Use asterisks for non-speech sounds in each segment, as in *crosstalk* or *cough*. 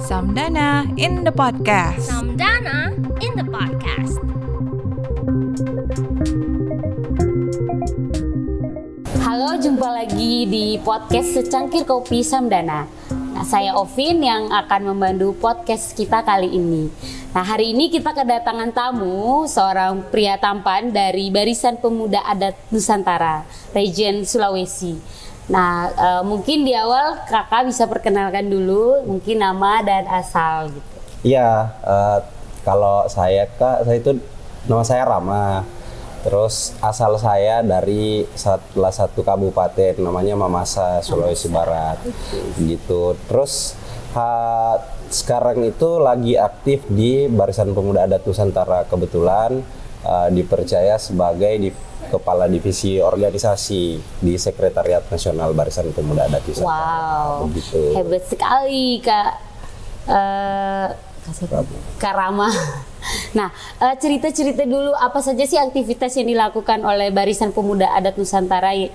Samdana in the podcast. Samdana in the podcast. Halo, jumpa lagi di podcast Secangkir Kopi Samdana. Nah, saya Ovin yang akan membantu podcast kita kali ini. Nah, hari ini kita kedatangan tamu, seorang pria tampan dari Barisan Pemuda Adat Nusantara, Region Sulawesi. Nah, eh, mungkin di awal kakak bisa perkenalkan dulu, mungkin nama dan asal gitu. Iya, eh, kalau saya kak, saya itu nama saya Rama. Terus asal saya dari salah satu kabupaten namanya Mamasa, Sulawesi Barat, gitu. Terus ha, sekarang itu lagi aktif di Barisan Pemuda Adat Nusantara kebetulan eh, dipercaya sebagai di, kepala divisi organisasi di Sekretariat Nasional Barisan Pemuda Adat Nusantara. Wow, Begitu. hebat sekali kak. Eh, Kak Rama. Nah, eh, cerita-cerita dulu apa saja sih aktivitas yang dilakukan oleh Barisan Pemuda Adat Nusantara eh,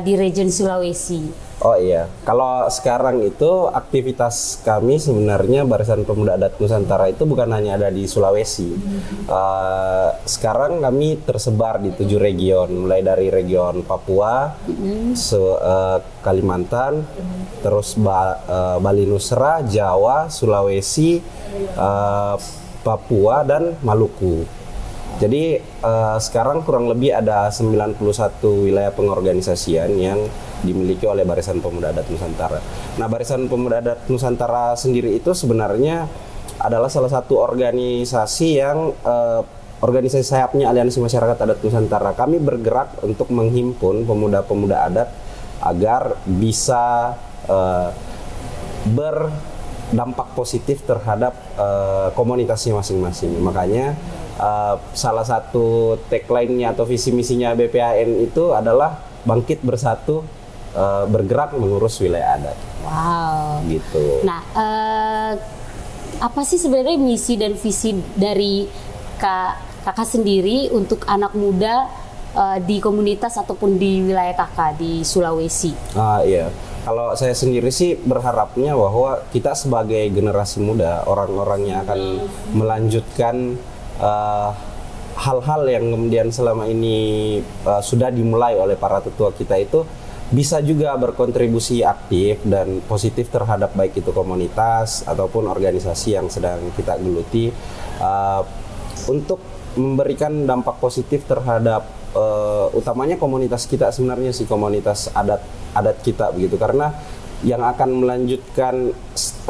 di region Sulawesi? Oh iya, kalau sekarang itu aktivitas kami sebenarnya Barisan Pemuda Adat Nusantara itu bukan hanya ada di Sulawesi. Eh, sekarang kami tersebar di tujuh region, mulai dari region Papua, Su- eh, Kalimantan, terus Ba- eh, Bali Nusra, Jawa, Sulawesi, eh, Papua dan Maluku. Jadi eh, sekarang kurang lebih ada 91 wilayah pengorganisasian yang dimiliki oleh Barisan Pemuda Adat Nusantara. Nah, Barisan Pemuda Adat Nusantara sendiri itu sebenarnya adalah salah satu organisasi yang eh, organisasi sayapnya Aliansi Masyarakat Adat Nusantara. Kami bergerak untuk menghimpun pemuda-pemuda adat agar bisa eh, berdampak positif terhadap eh, komunitasnya masing-masing. Makanya eh, salah satu tagline-nya atau visi misinya BPAN itu adalah bangkit bersatu eh, bergerak mengurus wilayah adat Wow. gitu. Nah, eh, apa sih sebenarnya misi dan visi dari kak kakak sendiri untuk anak muda eh, di komunitas ataupun di wilayah kakak di Sulawesi? Ah iya. Kalau saya sendiri sih berharapnya bahwa kita sebagai generasi muda, orang-orang yang akan melanjutkan eh, hal-hal yang kemudian selama ini eh, sudah dimulai oleh para tetua kita itu bisa juga berkontribusi aktif dan positif terhadap baik itu komunitas ataupun organisasi yang sedang kita geluti. Eh, untuk memberikan dampak positif terhadap eh, utamanya komunitas kita sebenarnya sih komunitas adat adat kita begitu. Karena yang akan melanjutkan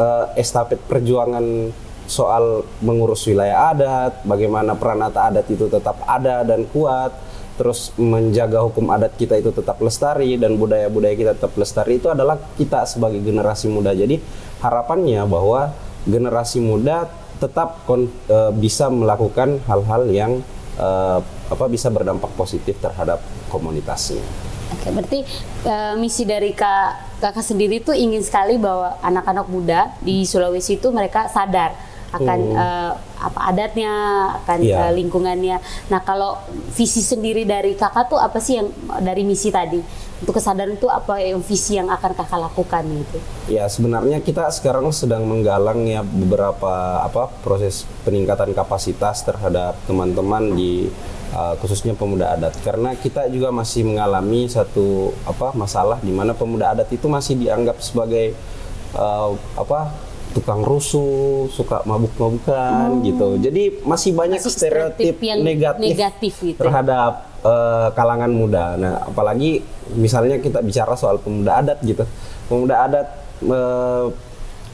eh, estafet perjuangan soal mengurus wilayah adat, bagaimana peranata adat itu tetap ada dan kuat, terus menjaga hukum adat kita itu tetap lestari dan budaya-budaya kita tetap lestari itu adalah kita sebagai generasi muda. Jadi harapannya bahwa generasi muda tetap kon- eh, bisa melakukan hal-hal yang eh, apa bisa berdampak positif terhadap komunitasnya. Oke, berarti eh, misi dari kak kakak sendiri tuh ingin sekali bahwa anak-anak muda di Sulawesi itu mereka sadar akan eh, apa adatnya, akan Hmm. Iya. eh, lingkungannya. Nah, kalau visi sendiri dari kakak tuh apa sih yang dari misi tadi? Untuk kesadaran itu apa yang visi yang akan kakak lakukan gitu? Ya sebenarnya kita sekarang sedang menggalang ya beberapa apa proses peningkatan kapasitas terhadap teman-teman di uh, khususnya pemuda adat karena kita juga masih mengalami satu apa masalah di mana pemuda adat itu masih dianggap sebagai uh, apa tukang rusuh, suka mabuk-mabukan gitu. Jadi masih banyak Masih stereotip stereotip yang negatif, negatif gitu. terhadap eh, kalangan muda. Nah, apalagi misalnya kita bicara soal pemuda adat gitu. Pemuda adat eh,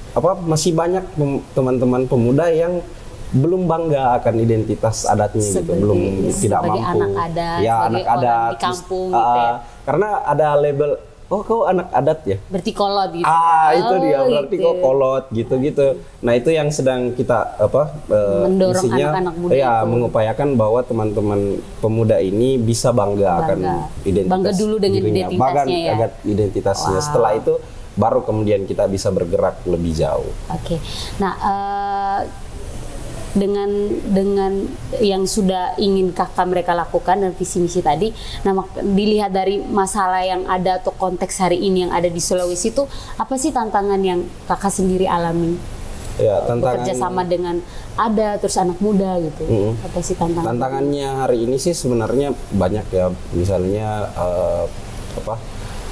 apa masih banyak teman-teman pemuda yang belum bangga akan identitas adatnya gitu, Sebagai- belum tidak mampu. anak adat, ya, anak adat di kampung terus, gitu ya. Karena ada label oh kau anak adat ya. Bertikolot gitu. Ah itu Oh, dia berarti gitu. kok kolot gitu-gitu. Nah itu yang sedang kita apa eh, Mendorong isinya, anak-anak muda ya itu. mengupayakan bahwa teman-teman pemuda ini bisa bangga, akan Bangga. identitas Bangga dulu dengan dirinya. identitasnya Bangga ya. akan identitasnya. Setelah itu baru kemudian kita bisa bergerak lebih jauh. Oke. Nah, eh, dengan dengan yang sudah ingin kakak mereka lakukan dan visi misi tadi, nah dilihat dari masalah yang ada atau konteks hari ini yang ada di Sulawesi itu apa sih tantangan yang kakak sendiri alami Ya, tantangan bekerja sama dengan ada terus anak muda gitu, Mm-mm. apa sih tantangan? Tantangannya hari ini sih sebenarnya banyak ya. Misalnya eh, apa?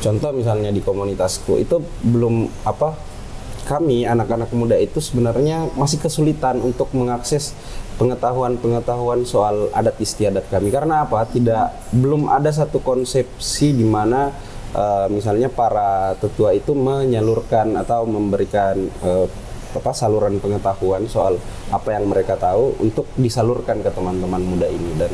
Contoh misalnya di komunitasku itu belum apa? Kami anak-anak muda itu sebenarnya masih kesulitan untuk mengakses pengetahuan-pengetahuan soal adat istiadat kami karena apa? Tidak belum ada satu konsepsi di mana eh, misalnya para tetua itu menyalurkan atau memberikan eh, apa saluran pengetahuan soal apa yang mereka tahu untuk disalurkan ke teman-teman muda ini dan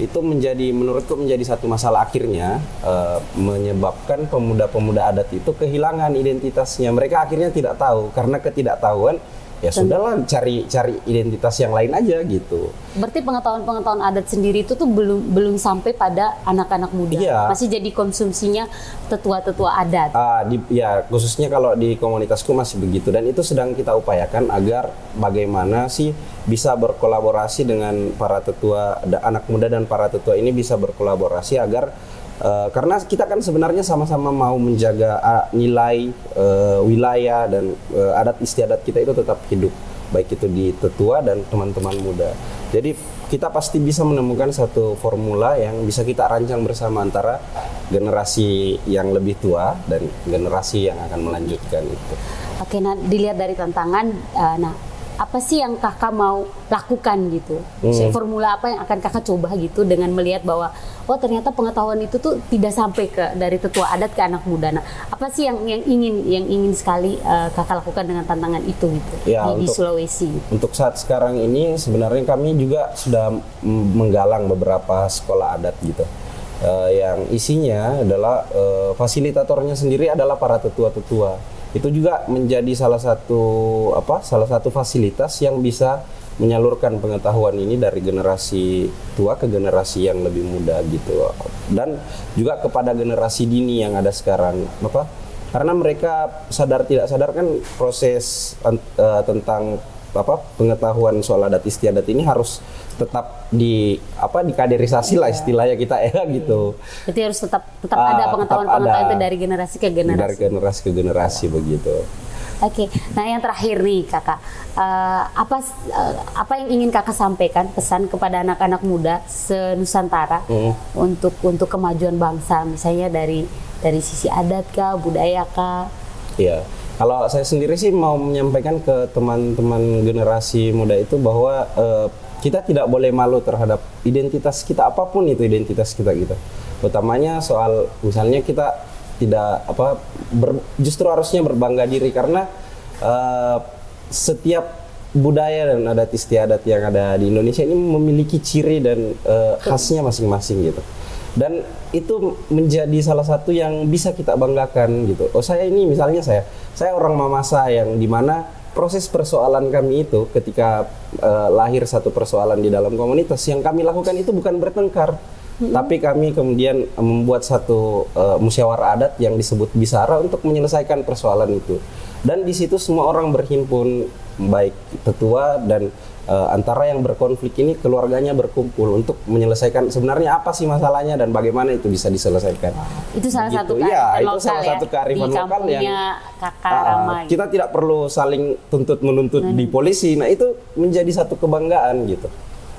itu menjadi menurutku menjadi satu masalah akhirnya eh, menyebabkan pemuda-pemuda adat itu kehilangan identitasnya. Mereka akhirnya tidak tahu. Karena ketidaktahuan ya sudahlah cari cari identitas yang lain aja gitu Berarti pengetahuan-pengetahuan adat sendiri itu tuh belum belum sampai pada anak-anak muda, Iya. masih jadi konsumsinya tetua-tetua adat. Ah, di, ya khususnya kalau di komunitasku masih begitu dan itu sedang kita upayakan agar bagaimana sih bisa berkolaborasi dengan para tetua anak muda dan para tetua ini bisa berkolaborasi agar eh, karena kita kan sebenarnya sama-sama mau menjaga ah, nilai eh, wilayah dan eh, adat istiadat kita itu tetap hidup baik itu di tetua dan teman-teman muda. Jadi kita pasti bisa menemukan satu formula yang bisa kita rancang bersama antara generasi yang lebih tua dan generasi yang akan melanjutkan itu. Oke, nah dilihat dari tantangan, eh, nah apa sih yang kakak mau lakukan gitu? Hmm. Formula apa yang akan kakak coba gitu dengan melihat bahwa oh ternyata pengetahuan itu tuh tidak sampai ke dari tetua adat ke anak muda. Nah, apa sih yang yang ingin yang ingin sekali eh, kakak lakukan dengan tantangan itu gitu Ya, di, di untuk- Sulawesi? Untuk saat sekarang ini sebenarnya kami juga sudah menggalang beberapa sekolah adat gitu. Eh, yang isinya adalah eh, fasilitatornya sendiri adalah para tetua-tetua. Itu juga menjadi salah satu apa? Salah satu fasilitas yang bisa menyalurkan pengetahuan ini dari generasi tua ke generasi yang lebih muda gitu. Dan juga kepada generasi dini yang ada sekarang, apa? karena mereka sadar tidak sadar kan proses eh, tentang apa pengetahuan soal adat istiadat ini harus tetap di apa dikaderisasi lah istilahnya kita ya *laughs* gitu Berarti harus tetap tetap Ah, ada pengetahuan-pengetahuan itu dari generasi ke generasi. dari generasi ke generasi begitu Oke, nah yang terakhir nih kakak, Eh, apa eh, apa yang ingin kakak sampaikan pesan kepada anak-anak muda senusantara Hmm. untuk untuk kemajuan bangsa, misalnya dari dari sisi adat kah, budaya kah? Iya. Kalau saya sendiri sih mau menyampaikan ke teman-teman generasi muda itu bahwa eh, kita tidak boleh malu terhadap identitas kita apa pun itu identitas kita gitu. Utamanya soal misalnya kita tidak apa ber- justru harusnya berbangga diri karena eh, setiap budaya dan adat istiadat yang ada di Indonesia ini memiliki ciri dan eh, khasnya masing-masing gitu dan itu menjadi salah satu yang bisa kita banggakan gitu. Oh saya ini misalnya saya, saya orang mamasa yang di mana proses persoalan kami itu ketika eh, lahir satu persoalan di dalam komunitas yang kami lakukan itu bukan bertengkar, tapi kami kemudian eh, membuat satu eh, musyawarah adat yang disebut bisara untuk menyelesaikan persoalan itu. Dan di situ semua orang berhimpun baik tetua dan eh, antara yang berkonflik ini keluarganya berkumpul untuk menyelesaikan sebenarnya apa sih masalahnya dan bagaimana itu bisa diselesaikan. Itu salah Begitu. satu Iya, kearifan itu lokal salah ya satu kearifan di lokal yang kakak gitu. kita tidak perlu saling tuntut menuntut di polisi. Nah, itu menjadi satu kebanggaan gitu.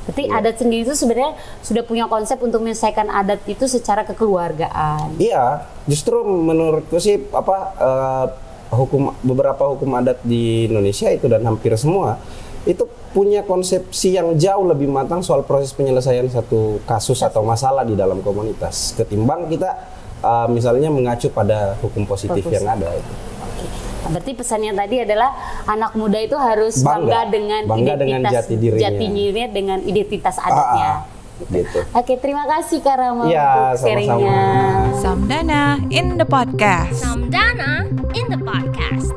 Berarti adat sendiri itu sebenarnya sudah punya konsep untuk menyelesaikan adat itu secara kekeluargaan. Iya, justru menurutku sih apa eh, hukum beberapa hukum adat di Indonesia itu dan hampir semua itu punya konsepsi yang jauh lebih matang soal proses penyelesaian satu kasus atau masalah di dalam komunitas ketimbang kita eh, misalnya mengacu pada hukum positif Fokus. yang ada itu. Oke. Berarti pesannya tadi adalah anak muda itu harus bangga, Bangga. dengan Bangga dengan identitas jati dirinya. jati dirinya dengan identitas adatnya. Ah, gitu. Oke, terima kasih Kak Rama Iya, untuk sharingnya. Samdana in the podcast. Samdana in the podcast.